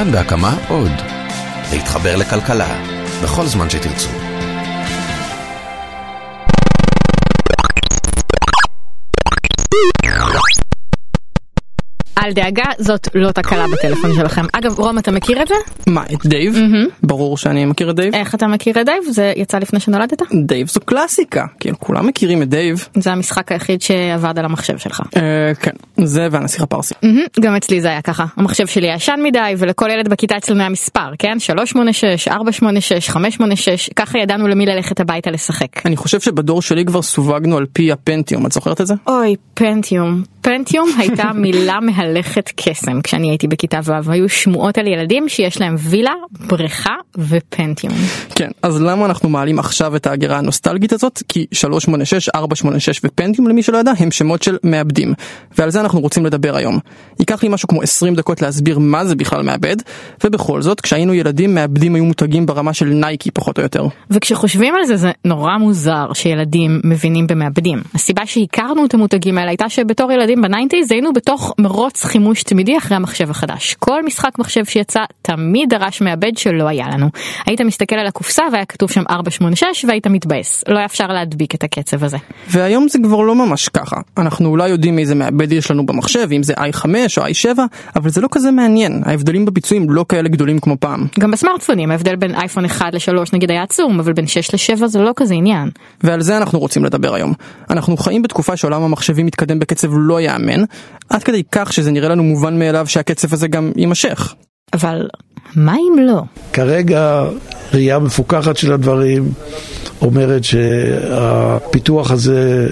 כאן בהקמה עוד. להתחבר לכלכלה, בכל זמן שתרצו. אל דאגה, זאת לא תקלה בטלפון שלכם. אגב, רום, אתה מכיר את זה? מה, את דייב? ברור שאני מכיר את דייב. איך אתה מכיר את דייב? זה יצא לפני שנולדת? דייב זו קלאסיקה, כאילו כולם מכירים את דייב. זה המשחק היחיד שעבד על המחשב שלך. אה, כן, זה והנסיך הפרסי. מהמם, גם אצלי זה היה ככה. המחשב שלי ישן מדי, ולכל ילד בכיתה אצלנו היה מספר, כן? 386, 486, 586, ככה ידענו למי ללכת הביתה לשחק. אני חושב שבדור שלי כבר סווגנו על פי הפנטיום, את זוכרת את זה? אוי, פנטיום. פנטיום הייתה מילה מהלכת קסם כשאני הייתי בכיתה ו', היו שמועות על ילדים שיש להם וילה, בריכה ופנטיום. כן, אז למה אנחנו מעלים עכשיו את ההגירה הנוסטלגית הזאת? כי 386, 486 ופנטיום למי שלא ידע הם שמות של מעבדים, ועל זה אנחנו רוצים לדבר היום. ייקח לי משהו כמו 20 דקות להסביר מה זה בכלל מעבד, ובכל זאת, כשהיינו ילדים מעבדים היו מותגים ברמה של נייקי פחות או יותר. וכשחושבים על זה זה נורא מוזר שילדים מבינים במעבדים. הסיבה שהכרנו את המותגים האלה הייתה שבתור ילדים ב nineties היינו בתוך מרוץ חימוש תמידי אחרי המחשב החדש. כל משחק מחשב שיצא תמיד דרש מעבד שלא היה לנו. היית מסתכל על הקופסה והיה כתוב שם 486 והיית מתבאס. לא היה אפשר להדביק את הקצב הזה. והיום זה כבר לא ממש ככה. אנחנו אולי יודעים איזה מעבד יש לנו במחשב, אם זה i5 או i7, אבל זה לא כזה מעניין. ההבדלים בביצועים לא כאלה גדולים כמו פעם. גם בסמארטפונים ההבדל בין אייפון 1 ל-3 נגיד היה עצום, אבל בין 6 ל-7 זה לא כזה עניין. ועל זה אנחנו רוצים לדבר היום. אנחנו חיים בתקופה שעולם המחשבים מתקדם בקצב לא ייאמן, עד כדי כך שזה נראה לנו מובן מאליו שהקצב הזה גם יימשך. אבל מה אם לא? כרגע ראייה מפוקחת של הדברים אומרת שהפיתוח הזה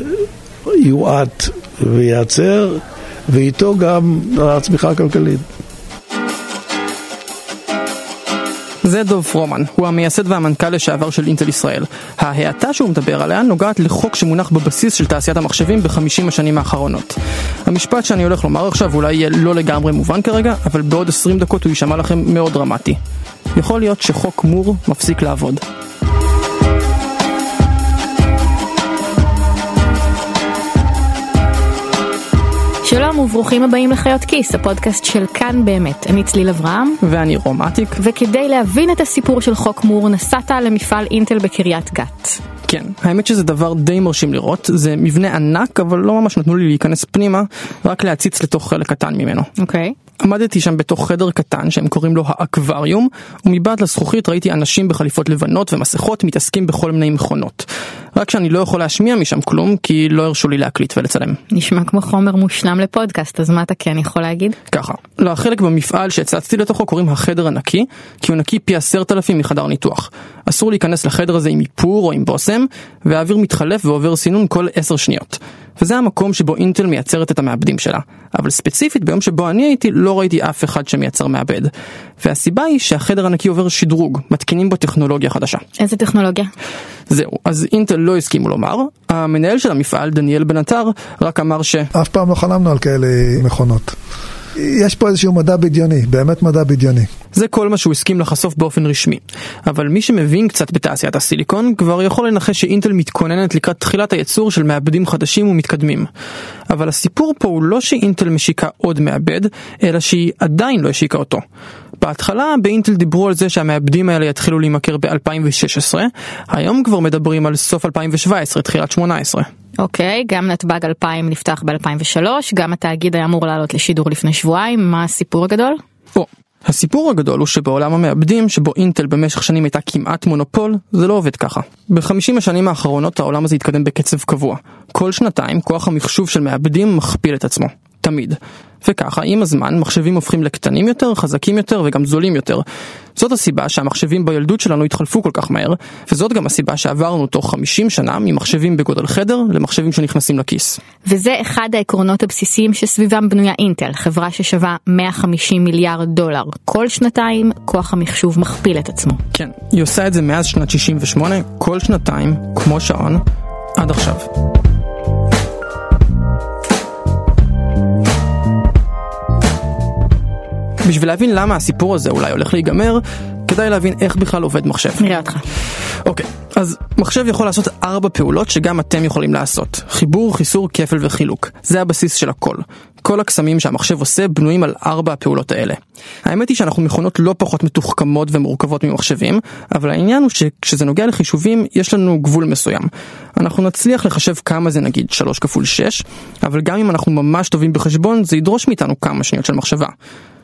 יואט וייעצר, ואיתו גם הצמיחה הכלכלית. זה דוב פרומן, הוא המייסד והמנכ"ל לשעבר של אינטל ישראל. ההאטה שהוא מדבר עליה נוגעת לחוק שמונח בבסיס של תעשיית המחשבים בחמישים השנים האחרונות. המשפט שאני הולך לומר עכשיו אולי יהיה לא לגמרי מובן כרגע, אבל בעוד 20 דקות הוא יישמע לכם מאוד דרמטי. יכול להיות שחוק מור מפסיק לעבוד. שלום וברוכים הבאים לחיות כיס, הפודקאסט של כאן באמת. אני צליל אברהם, ואני רום אטיק. וכדי להבין את הסיפור של חוק מור נסעת למפעל אינטל בקריית גת. כן, האמת שזה דבר די מרשים לראות, זה מבנה ענק אבל לא ממש נתנו לי להיכנס פנימה, רק להציץ לתוך חלק קטן ממנו. אוקיי. עמדתי שם בתוך חדר קטן שהם קוראים לו האקווריום, ומבעד לזכוכית ראיתי אנשים בחליפות לבנות ומסכות מתעסקים בכל מיני מכונות. רק שאני לא יכול להשמיע משם כלום, כי לא הרשו לי להקליט ולצלם. נשמע כמו חומר מושלם לפודקאסט, אז מה אתה כן יכול להגיד? ככה, לחלק במפעל שהצצתי לתוכו קוראים החדר הנקי, כי הוא נקי פי עשרת אלפים מחדר ניתוח. אסור להיכנס לחדר הזה עם איפור או עם בושם, והאוויר מתחלף ועובר סינון כל עשר שניות. וזה המקום שבו אינטל מייצרת את המעבדים שלה. אבל ספציפית ביום שבו אני הייתי לא ראיתי אף אחד שמייצר מעבד. והסיבה היא שהחדר הנקי עובר שדרוג, מתקינים בו טכנולוגיה חדשה. איזה טכנולוגיה? זהו, אז אינטל לא הסכימו לומר, המנהל של המפעל, דניאל בן עטר, רק אמר ש... אף פעם לא חלמנו על כאלה מכונות. יש פה איזשהו מדע בדיוני, באמת מדע בדיוני. זה כל מה שהוא הסכים לחשוף באופן רשמי. אבל מי שמבין קצת בתעשיית הסיליקון כבר יכול לנחש שאינטל מתכוננת לקראת תחילת הייצור של מעבדים חדשים ומתקדמים. אבל הסיפור פה הוא לא שאינטל משיקה עוד מעבד, אלא שהיא עדיין לא השיקה אותו. בהתחלה באינטל דיברו על זה שהמעבדים האלה יתחילו להימכר ב-2016, היום כבר מדברים על סוף 2017, תחילת 18. אוקיי, גם נתב"ג 2000 נפתח ב-2003, גם התאגיד היה אמור לעלות לשידור לפני שבועיים, מה הסיפור הגדול? או, הסיפור הגדול הוא שבעולם המעבדים, שבו אינטל במשך שנים הייתה כמעט מונופול, זה לא עובד ככה. בחמישים השנים האחרונות העולם הזה התקדם בקצב קבוע. כל שנתיים כוח המחשוב של מעבדים מכפיל את עצמו. תמיד. וככה, עם הזמן, מחשבים הופכים לקטנים יותר, חזקים יותר וגם זולים יותר. זאת הסיבה שהמחשבים בילדות שלנו התחלפו כל כך מהר, וזאת גם הסיבה שעברנו תוך 50 שנה ממחשבים בגודל חדר למחשבים שנכנסים לכיס. וזה אחד העקרונות הבסיסיים שסביבם בנויה אינטל, חברה ששווה 150 מיליארד דולר. כל שנתיים כוח המחשוב מכפיל את עצמו. כן, היא עושה את זה מאז שנת 68, כל שנתיים, כמו שעון, עד עכשיו. בשביל להבין למה הסיפור הזה אולי הולך להיגמר, כדאי להבין איך בכלל עובד מחשב. נראה אותך. אוקיי, אז מחשב יכול לעשות ארבע פעולות שגם אתם יכולים לעשות. חיבור, חיסור, כפל וחילוק. זה הבסיס של הכל. כל הקסמים שהמחשב עושה בנויים על ארבע הפעולות האלה. האמת היא שאנחנו מכונות לא פחות מתוחכמות ומורכבות ממחשבים, אבל העניין הוא שכשזה נוגע לחישובים, יש לנו גבול מסוים. אנחנו נצליח לחשב כמה זה נגיד 3 כפול 6, אבל גם אם אנחנו ממש טובים בחשבון, זה ידרוש מאיתנו כמה שניות של מחשבה.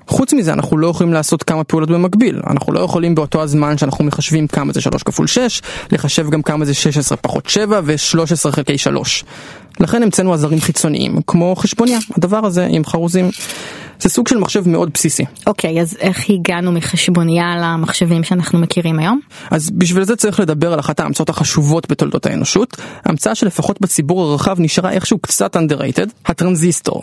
חוץ מזה אנחנו לא יכולים לעשות כמה פעולות במקביל, אנחנו לא יכולים באותו הזמן שאנחנו מחשבים כמה זה 3 כפול 6, לחשב גם כמה זה 16 פחות 7 ו-13 חלקי 3. לכן המצאנו עזרים חיצוניים, כמו חשבוניה, הדבר הזה עם חרוזים. זה סוג של מחשב מאוד בסיסי. אוקיי, אז איך הגענו מחשבוניה למחשבים שאנחנו מכירים היום? אז בשביל זה צריך לדבר על אחת ההמצאות החשובות בתולדות האנושות, המצאה שלפחות בציבור הרחב נשארה איכשהו קצת underrated, הטרנזיסטור.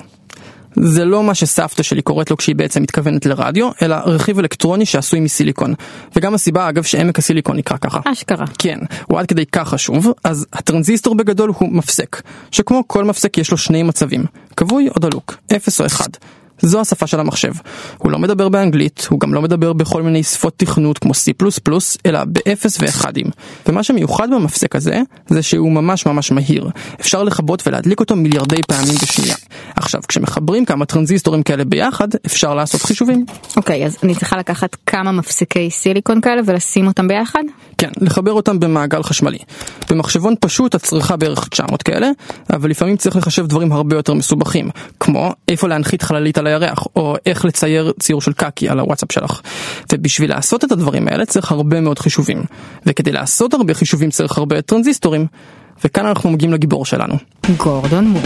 זה לא מה שסבתא שלי קוראת לו כשהיא בעצם מתכוונת לרדיו, אלא רכיב אלקטרוני שעשוי מסיליקון. וגם הסיבה אגב שעמק הסיליקון נקרא ככה. אשכרה. כן, הוא עד כדי כך חשוב, אז הטרנזיסטור בגדול הוא מפסק, שכמו כל מפסק יש לו שני מצבים, כבוי או דלוק, 0 או 1. זו השפה של המחשב. הוא לא מדבר באנגלית, הוא גם לא מדבר בכל מיני שפות תכנות כמו C++, אלא באפס ואחדים. ומה שמיוחד במפסק הזה, זה שהוא ממש ממש מהיר. אפשר לכבות ולהדליק אותו מיליארדי פעמים בשנייה. עכשיו, כשמחברים כמה טרנזיסטורים כאלה ביחד, אפשר לעשות חישובים. אוקיי, אז אני צריכה לקחת כמה מפסקי סיליקון כאלה ולשים אותם ביחד? כן, לחבר אותם במעגל חשמלי. במחשבון פשוט את צריכה בערך 900 כאלה, אבל לפעמים צריך לחשב דברים הרבה יותר מסובכים, כמו איפה להנחית חללית על הירח, או איך לצייר ציור של קקי על הוואטסאפ שלך. ובשביל לעשות את הדברים האלה צריך הרבה מאוד חישובים. וכדי לעשות הרבה חישובים צריך הרבה טרנזיסטורים. וכאן אנחנו מגיעים לגיבור שלנו. גורדון מור.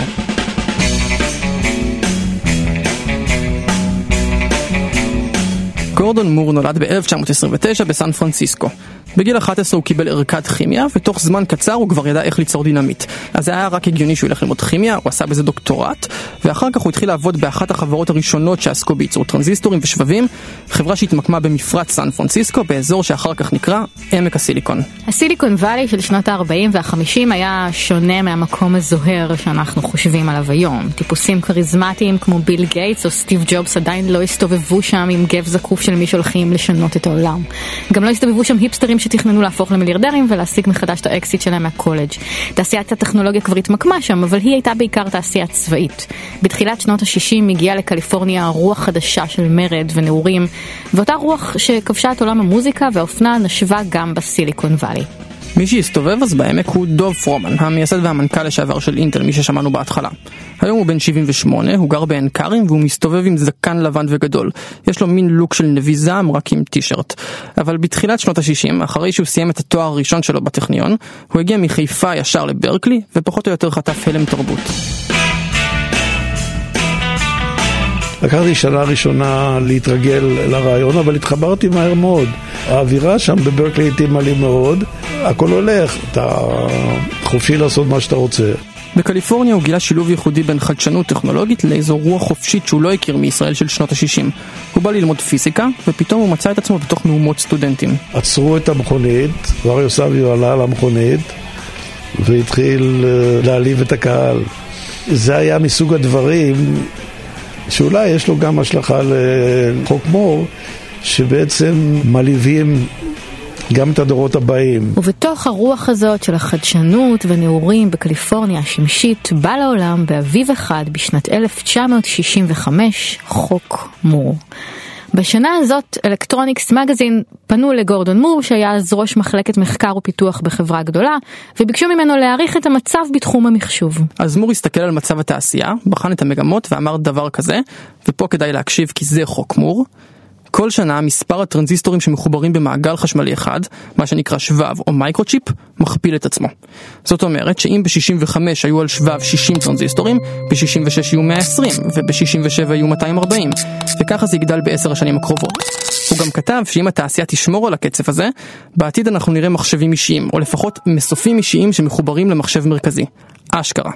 גורדון מור נולד ב-1929 בסן פרנסיסקו. בגיל 11 הוא קיבל ערכת כימיה, ותוך זמן קצר הוא כבר ידע איך ליצור דינמיט. אז זה היה רק הגיוני שהוא ילך ללמוד כימיה, הוא עשה בזה דוקטורט, ואחר כך הוא התחיל לעבוד באחת החברות הראשונות שעסקו בייצור טרנזיסטורים ושבבים, חברה שהתמקמה במפרץ סן פרנסיסקו, באזור שאחר כך נקרא עמק הסיליקון. ה Silicon Valley של שנות ה-40 וה-50 היה שונה מהמקום הזוהר שאנחנו חושבים עליו היום. טיפוסים כריזמטיים כמו ביל גייטס או סטיב ג'ובס עדיין לא הסתובבו שם עם גב זקוף של מי שהולכים לשנות את העולם. גם לא הסתובבו שם היפסטרים שתכננו להפוך למיליארדרים ולהשיג מחדש את האקסיט שלהם מהקולג'. תעשיית הטכנולוגיה כבר התמקמה שם, אבל היא הייתה בעיקר תעשייה צבאית. בתחילת שנות ה-60 הגיעה לקליפורניה רוח חדשה של מרד ונעורים, ואותה רוח שכבשה את עולם המוזיקה והאופנה נשבה גם בסיליקון וואלי. מי שהסתובב אז בעמק הוא דוב פרומן, המייסד והמנכ"ל לשעבר של אינטל, מי ששמענו בהתחלה. היום הוא בן 78, הוא גר בעין כרם והוא מסתובב עם זקן לבן וגדול. יש לו מין לוק של נביא זעם רק עם טישרט. אבל בתחילת שנות ה-60, אחרי שהוא סיים את התואר הראשון שלו בטכניון, הוא הגיע מחיפה ישר לברקלי, ופחות או יותר חטף הלם תרבות. לקחתי שנה ראשונה להתרגל לרעיון, אבל התחברתי מהר מאוד. האווירה שם בברקלי התאימה לי מאוד, הכל הולך, אתה חופשי לעשות מה שאתה רוצה. בקליפורניה הוא גילה שילוב ייחודי בין חדשנות טכנולוגית לאיזו רוח חופשית שהוא לא הכיר מישראל של שנות ה-60. הוא בא ללמוד פיזיקה, ופתאום הוא מצא את עצמו בתוך מהומות סטודנטים. עצרו את המכונית, ואריו סביו עלה על המכונית, והתחיל אה, להעליב את הקהל. זה היה מסוג הדברים שאולי יש לו גם השלכה לחוק מור, שבעצם מלהיבים גם את הדורות הבאים. ובתוך הרוח הזאת של החדשנות ונעורים בקליפורניה השמשית, בא לעולם באביב אחד בשנת 1965 חוק מור. בשנה הזאת Electronics Magazine פנו לגורדון מור שהיה אז ראש מחלקת מחקר ופיתוח בחברה גדולה וביקשו ממנו להעריך את המצב בתחום המחשוב. אז מור הסתכל על מצב התעשייה, בחן את המגמות ואמר דבר כזה, ופה כדאי להקשיב כי זה חוק מור. כל שנה מספר הטרנזיסטורים שמחוברים במעגל חשמלי אחד, מה שנקרא שבב או microchip, מכפיל את עצמו. זאת אומרת שאם ב-65 היו על שבב 60 טרנזיסטורים, ב-66 יהיו 120 וב-67 יהיו 240, וככה זה יגדל בעשר השנים הקרובות. הוא גם כתב שאם התעשייה תשמור על הקצב הזה, בעתיד אנחנו נראה מחשבים אישיים, או לפחות מסופים אישיים שמחוברים למחשב מרכזי. אשכרה.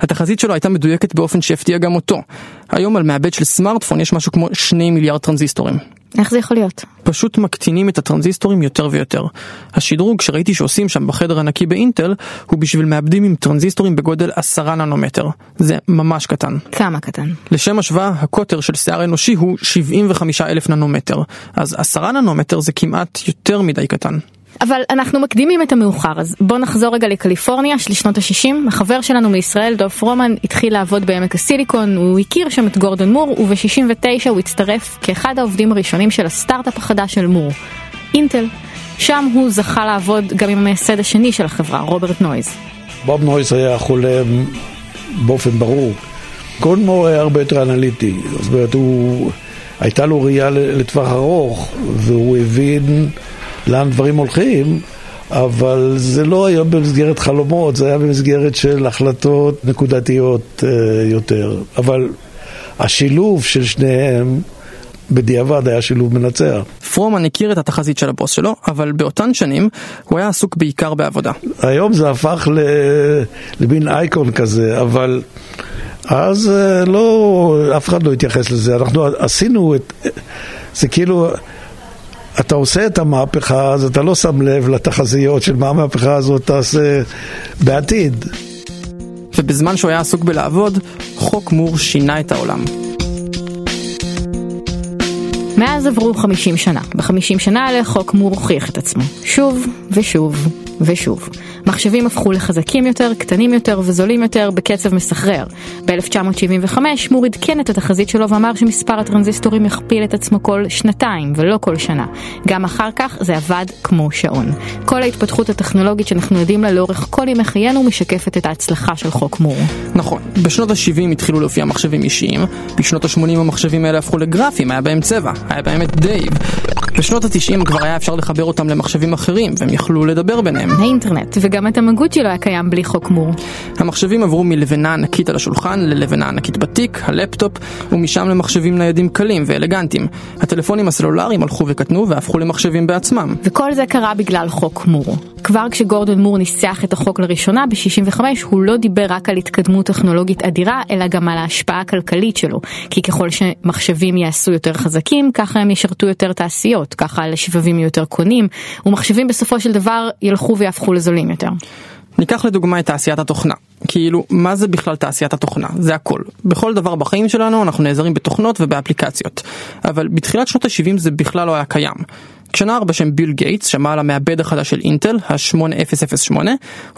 התחזית שלו הייתה מדויקת באופן שהפתיע גם אותו. היום על מעבד של סמארטפון יש משהו כמו 2 מיליארד טרנזיסטורים. איך זה יכול להיות? פשוט מקטינים את הטרנזיסטורים יותר ויותר. השדרוג שראיתי שעושים שם בחדר הנקי באינטל, הוא בשביל מעבדים עם טרנזיסטורים בגודל 10 ננומטר. זה ממש קטן. כמה קטן? לשם השוואה, הקוטר של שיער אנושי הוא 75 אלף ננומטר. אז 10 ננומטר זה כמעט יותר מדי קטן. אבל אנחנו מקדימים את המאוחר, אז בוא נחזור רגע לקליפורניה של שנות ה-60. החבר שלנו מישראל, דוב פרומן, התחיל לעבוד בעמק הסיליקון, הוא הכיר שם את גורדון מור, וב-69 הוא הצטרף כאחד העובדים הראשונים של הסטארט-אפ החדש של מור, אינטל. שם הוא זכה לעבוד גם עם המייסד השני של החברה, רוברט נויז. בוב נויז היה חולם באופן ברור. גורדון מור היה הרבה יותר אנליטי, זאת אומרת, הוא... הייתה לו ראייה לטווח ארוך, והוא הבין... לאן דברים הולכים, אבל זה לא היה במסגרת חלומות, זה היה במסגרת של החלטות נקודתיות uh, יותר. אבל השילוב של שניהם בדיעבד היה שילוב מנצח. פרומן הכיר את התחזית של הבוס שלו, אבל באותן שנים הוא היה עסוק בעיקר בעבודה. היום זה הפך ל... למין אייקון כזה, אבל אז אה, לא, אף אחד לא התייחס לזה. אנחנו עשינו את... זה כאילו... אתה עושה את המהפכה, אז אתה לא שם לב לתחזיות של מה המהפכה הזאת תעשה בעתיד. ובזמן שהוא היה עסוק בלעבוד, חוק מור שינה את העולם. מאז עברו 50 שנה. ב-50 שנה האלה חוק מור הוכיח את עצמו. שוב ושוב ושוב. מחשבים הפכו לחזקים יותר, קטנים יותר וזולים יותר בקצב מסחרר. ב-1975 מור עדכן את התחזית שלו ואמר שמספר הטרנזיסטורים יכפיל את עצמו כל שנתיים ולא כל שנה. גם אחר כך זה עבד כמו שעון. כל ההתפתחות הטכנולוגית שאנחנו יודעים לה לאורך כל ימי חיינו משקפת את ההצלחה של חוק מור. נכון, בשנות ה-70 התחילו להופיע מחשבים אישיים, בשנות ה-80 המחשבים האלה הפכו לגרפיים, היה בהם צבע, היה בהם את דייב. בשנות ה-90 כבר היה אפשר לחבר אותם למחשבים אחרים, והם יכלו לדבר ביניהם. האינטרנט, וגם הטמגוצ'י לא היה קיים בלי חוק מור. המחשבים עברו מלבנה ענקית על השולחן ללבנה ענקית בתיק, הלפטופ, ומשם למחשבים ניידים קלים ואלגנטיים. הטלפונים הסלולריים הלכו וקטנו והפכו למחשבים בעצמם. וכל זה קרה בגלל חוק מור. כבר כשגורדון מור ניסח את החוק לראשונה ב-65 הוא לא דיבר רק על התקדמות טכנולוגית אדירה, אלא גם על ההשפעה הכלכלית שלו. כי ככל שמחשבים יעשו יותר חזקים, ככה הם ישרתו יותר תעשיות, ככה לשבבים יותר קונים, ומחשבים בסופו של דבר ילכו ויהפכו לזולים יותר. ניקח לדוגמה את תעשיית התוכנה. כאילו, מה זה בכלל תעשיית התוכנה? זה הכל. בכל דבר בחיים שלנו אנחנו נעזרים בתוכנות ובאפליקציות. אבל בתחילת שנות ה-70 זה בכלל לא היה קיים. כשנער בשם ביל גייטס שמע על המעבד החדש של אינטל, ה-8008,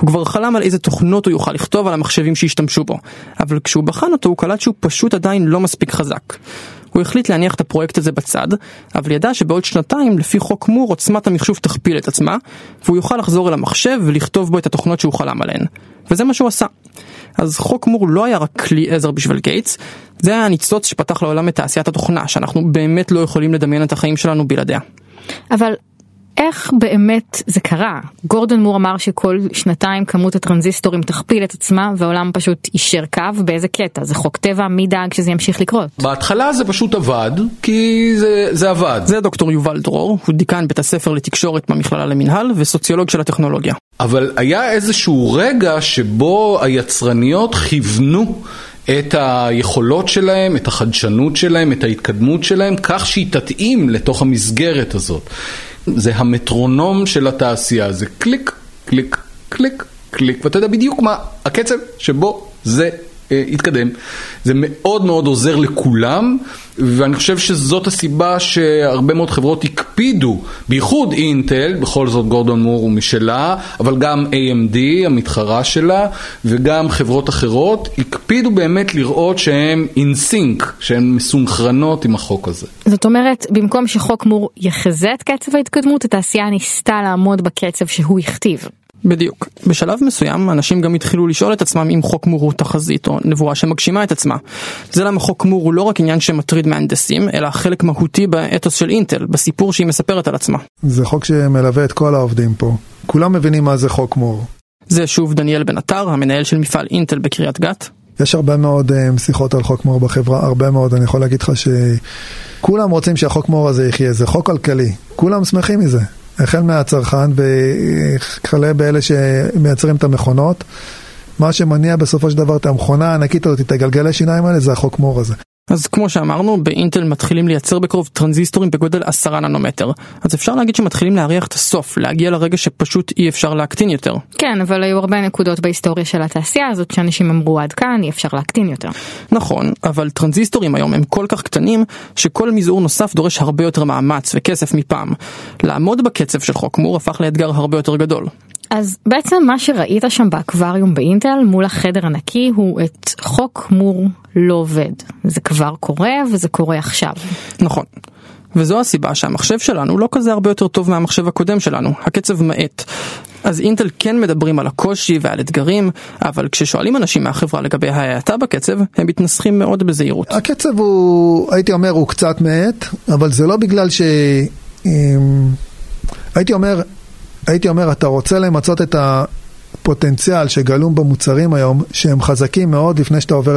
הוא כבר חלם על איזה תוכנות הוא יוכל לכתוב על המחשבים שהשתמשו בו. אבל כשהוא בחן אותו הוא קלט שהוא פשוט עדיין לא מספיק חזק. הוא החליט להניח את הפרויקט הזה בצד, אבל ידע שבעוד שנתיים, לפי חוק מור, עוצמת המחשוב תכפיל את עצמה, והוא יוכל לחזור אל המחשב ולכתוב בו את התוכנות שהוא חלם עליהן. וזה מה שהוא עשה. אז חוק מור לא היה רק כלי עזר בשביל גייטס, זה היה הניצוץ שפתח לעולם את תעשיית התוכנה, שאנחנו באמת לא יכולים לדמיין את החיים שלנו בלעדיה. אבל איך באמת זה קרה? גורדון מור אמר שכל שנתיים כמות הטרנזיסטורים תכפיל את עצמה והעולם פשוט יישר קו באיזה קטע? זה חוק טבע? מי דאג שזה ימשיך לקרות? בהתחלה זה פשוט עבד, כי זה, זה עבד. זה דוקטור יובל דרור, הוא דיקן בית הספר לתקשורת במכללה למינהל וסוציולוג של הטכנולוגיה. אבל היה איזשהו רגע שבו היצרניות כיוונו את היכולות שלהם, את החדשנות שלהם, את ההתקדמות שלהם, כך שהיא תתאים לתוך המסגרת הזאת. זה המטרונום של התעשייה, זה קליק, קליק, קליק, קליק, ואתה יודע בדיוק מה הקצב שבו זה יתקדם. זה מאוד מאוד עוזר לכולם, ואני חושב שזאת הסיבה שהרבה מאוד חברות הקפידו, בייחוד אינטל, בכל זאת גורדון מור הוא משלה, אבל גם AMD, המתחרה שלה, וגם חברות אחרות, הקפידו באמת לראות שהן sync, שהן מסונכרנות עם החוק הזה. זאת אומרת, במקום שחוק מור יחזה את קצב ההתקדמות, התעשייה ניסתה לעמוד בקצב שהוא הכתיב. בדיוק. בשלב מסוים אנשים גם התחילו לשאול את עצמם אם חוק מור הוא תחזית או נבואה שמגשימה את עצמה. זה למה חוק מור הוא לא רק עניין שמטריד מהנדסים, אלא חלק מהותי באתוס של אינטל, בסיפור שהיא מספרת על עצמה. זה חוק שמלווה את כל העובדים פה. כולם מבינים מה זה חוק מור. זה שוב דניאל בן עטר, המנהל של מפעל אינטל בקריית גת. יש הרבה מאוד uh, שיחות על חוק מור בחברה, הרבה מאוד, אני יכול להגיד לך שכולם רוצים שהחוק מור הזה יחיה, זה חוק כלכלי, כולם שמחים מזה. החל מהצרכן וכלה באלה שמייצרים את המכונות. מה שמניע בסופו של דבר את המכונה הענקית הזאת, את הגלגלי שיניים האלה, זה החוק מור הזה. אז כמו שאמרנו, באינטל מתחילים לייצר בקרוב טרנזיסטורים בגודל 10 ננומטר. אז אפשר להגיד שמתחילים להריח את הסוף, להגיע לרגע שפשוט אי אפשר להקטין יותר. כן, אבל היו הרבה נקודות בהיסטוריה של התעשייה הזאת שאנשים אמרו עד כאן, אי אפשר להקטין יותר. נכון, אבל טרנזיסטורים היום הם כל כך קטנים, שכל מזעור נוסף דורש הרבה יותר מאמץ וכסף מפעם. לעמוד בקצב של חוק מור הפך לאתגר הרבה יותר גדול. אז בעצם מה שראית שם באקווריום באינטל מול החדר הנקי הוא את חוק מור לא עובד. זה כבר קורה וזה קורה עכשיו. נכון. וזו הסיבה שהמחשב שלנו לא כזה הרבה יותר טוב מהמחשב הקודם שלנו, הקצב מאט. אז אינטל כן מדברים על הקושי ועל אתגרים, אבל כששואלים אנשים מהחברה לגבי ההאטה בקצב, הם מתנסחים מאוד בזהירות. הקצב הוא, הייתי אומר, הוא קצת מאט, אבל זה לא בגלל ש... הייתי אומר, הייתי אומר, אתה רוצה למצות את הפוטנציאל שגלום במוצרים היום, שהם חזקים מאוד לפני שאתה עובר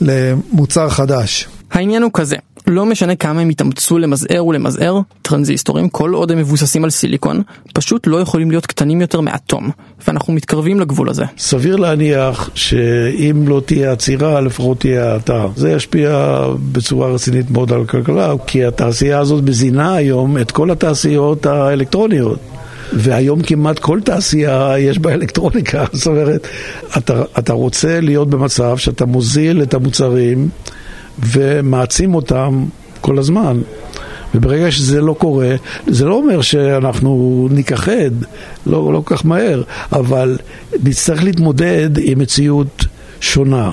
למוצר חדש. העניין הוא כזה, לא משנה כמה הם יתאמצו למזער ולמזער, טרנזיסטורים, כל עוד הם מבוססים על סיליקון, פשוט לא יכולים להיות קטנים יותר מאטום, ואנחנו מתקרבים לגבול הזה. סביר להניח שאם לא תהיה עצירה, לפחות תהיה האטה. זה ישפיע בצורה רצינית מאוד על הכלכלה, כי התעשייה הזאת מזינה היום את כל התעשיות האלקטרוניות. והיום כמעט כל תעשייה יש בה אלקטרוניקה, זאת אומרת, אתה, אתה רוצה להיות במצב שאתה מוזיל את המוצרים ומעצים אותם כל הזמן. וברגע שזה לא קורה, זה לא אומר שאנחנו ניכחד, לא, לא כל כך מהר, אבל נצטרך להתמודד עם מציאות שונה.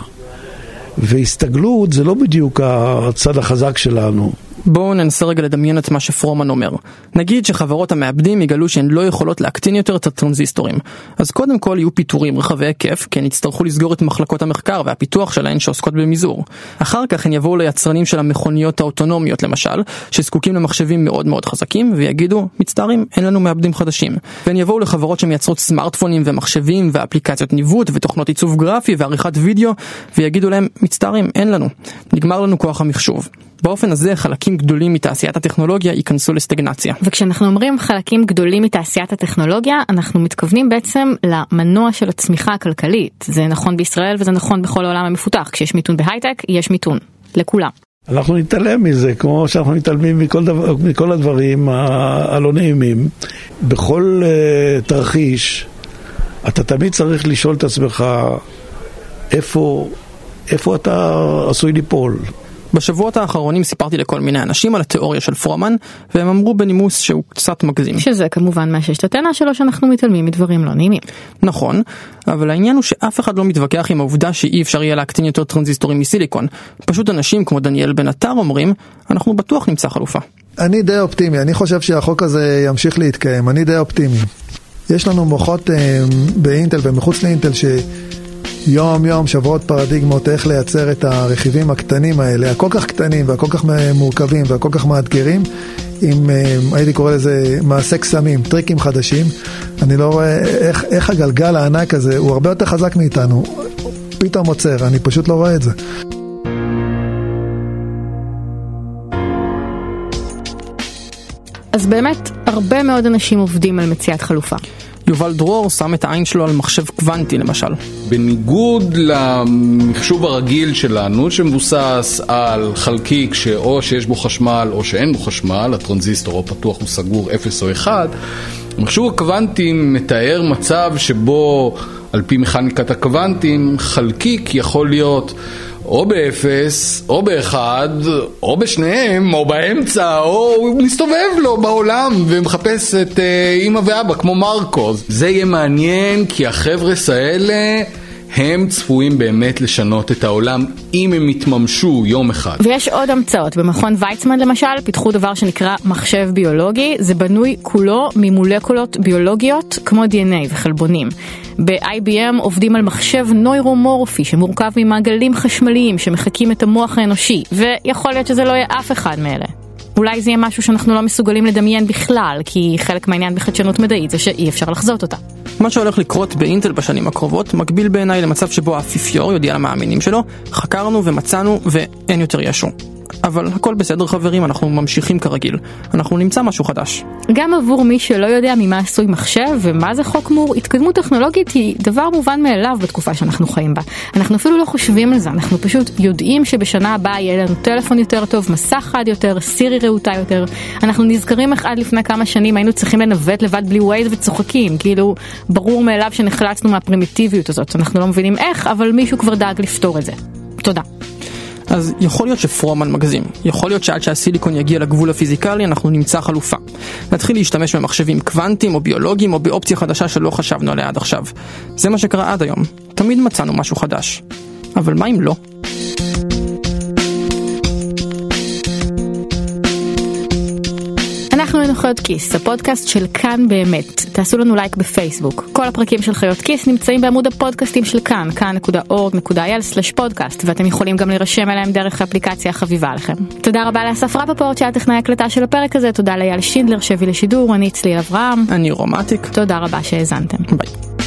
והסתגלות זה לא בדיוק הצד החזק שלנו. בואו ננסה רגע לדמיין את מה שפרומן אומר. נגיד שחברות המעבדים יגלו שהן לא יכולות להקטין יותר את הטרנזיסטורים. אז קודם כל יהיו פיטורים רחבי היקף, כי הן יצטרכו לסגור את מחלקות המחקר והפיתוח שלהן שעוסקות במזעור. אחר כך הן יבואו ליצרנים של המכוניות האוטונומיות למשל, שזקוקים למחשבים מאוד מאוד חזקים, ויגידו, מצטערים, אין לנו מעבדים חדשים. והן יבואו לחברות שמייצרות סמארטפונים ומחשבים ואפליקציות ניווט ותוכנות עיצוב גרפי ועריכת וידאו, ויגידו להם, מצטערים, אין לנו. נגמר לנו כוח המחשוב. באופן הזה חלקים גדולים מתעשיית הטכנולוגיה ייכנסו לסטגנציה. וכשאנחנו אומרים חלקים גדולים מתעשיית הטכנולוגיה, אנחנו מתכוונים בעצם למנוע של הצמיחה הכלכלית. זה נכון בישראל וזה נכון בכל העולם המפותח. כשיש מיתון בהייטק, יש מיתון. לכולם. אנחנו נתעלם מזה, כמו שאנחנו מתעלמים מכל, דבר, מכל הדברים הלא נעימים. בכל uh, תרחיש, אתה תמיד צריך לשאול את עצמך איפה, איפה אתה עשוי ליפול. בשבועות האחרונים סיפרתי לכל מיני אנשים על התיאוריה של פרומן, והם אמרו בנימוס שהוא קצת מגזים. שזה כמובן מאשש את הטענה שלו שאנחנו מתעלמים מדברים לא נעימים. נכון, אבל העניין הוא שאף אחד לא מתווכח עם העובדה שאי אפשר יהיה להקטין יותר טרנזיסטורים מסיליקון. פשוט אנשים כמו דניאל בן עטר אומרים, אנחנו בטוח נמצא חלופה. אני די אופטימי, אני חושב שהחוק הזה ימשיך להתקיים, אני די אופטימי. יש לנו מוחות אה, באינטל ומחוץ לאינטל ש... יום יום שבועות פרדיגמות איך לייצר את הרכיבים הקטנים האלה, הכל כך קטנים והכל כך מורכבים והכל כך מאתגרים, עם, אה, הייתי קורא לזה מעשה קסמים, טריקים חדשים. אני לא רואה איך, איך הגלגל הענק הזה, הוא הרבה יותר חזק מאיתנו, פתאום עוצר, אני פשוט לא רואה את זה. אז באמת, הרבה מאוד אנשים עובדים על מציאת חלופה. יובל דרור שם את העין שלו על מחשב קוונטי למשל. בניגוד למחשוב הרגיל שלנו, שמבוסס על חלקיק שאו שיש בו חשמל או שאין בו חשמל, הטרנזיסטור או פתוח או סגור 0 או 1, המחשוב הקוונטי מתאר מצב שבו על פי מכניקת הקוונטים חלקיק יכול להיות או באפס, או באחד, או בשניהם, או באמצע, או הוא מסתובב לו בעולם ומחפש את אה, אימא ואבא כמו מרקו. זה יהיה מעניין כי החבר'ס האלה... הם צפויים באמת לשנות את העולם אם הם יתממשו יום אחד. ויש עוד המצאות. במכון ויצמן למשל פיתחו דבר שנקרא מחשב ביולוגי. זה בנוי כולו ממולקולות ביולוגיות כמו DNA וחלבונים. ב-IBM עובדים על מחשב נוירומורפי שמורכב ממעגלים חשמליים שמחקים את המוח האנושי, ויכול להיות שזה לא יהיה אף אחד מאלה. אולי זה יהיה משהו שאנחנו לא מסוגלים לדמיין בכלל, כי חלק מהעניין בחדשנות מדעית זה שאי אפשר לחזות אותה. מה שהולך לקרות באינטל בשנים הקרובות מקביל בעיניי למצב שבו האפיפיור יודיע למאמינים שלו, חקרנו ומצאנו ואין יותר ישו. אבל הכל בסדר חברים, אנחנו ממשיכים כרגיל. אנחנו נמצא משהו חדש. גם עבור מי שלא יודע ממה עשוי מחשב ומה זה חוק מור, התקדמות טכנולוגית היא דבר מובן מאליו בתקופה שאנחנו חיים בה. אנחנו אפילו לא חושבים על זה, אנחנו פשוט יודעים שבשנה הבאה יהיה לנו טלפון יותר טוב, מסך חד יותר, סירי רהוטה יותר. אנחנו נזכרים איך עד לפני כמה שנים היינו צריכים לנווט לבד בלי ווייז וצוחקים, כאילו ברור מאליו שנחלצנו מהפרימיטיביות הזאת, אנחנו לא מבינים איך, אבל מישהו כבר דאג לפתור את זה. תודה. אז יכול להיות שפרומן מגזים, יכול להיות שעד שהסיליקון יגיע לגבול הפיזיקלי אנחנו נמצא חלופה. נתחיל להשתמש במחשבים קוונטיים או ביולוגיים או באופציה חדשה שלא חשבנו עליה עד עכשיו. זה מה שקרה עד היום, תמיד מצאנו משהו חדש. אבל מה אם לא? אנחנו היינו חיות כיס, הפודקאסט של כאן באמת. תעשו לנו לייק בפייסבוק. כל הפרקים של חיות כיס נמצאים בעמוד הפודקאסטים של כאן, כאן.org.il/פודקאסט, ואתם יכולים גם להירשם אליהם דרך האפליקציה החביבה עליכם. תודה רבה לאסף רפפורט שהיה טכנאי הקלטה של הפרק הזה, תודה לאייל שינדלר שהביא לשידור, אני צליל אברהם. אני רומטיק. תודה רבה שהאזנתם. ביי.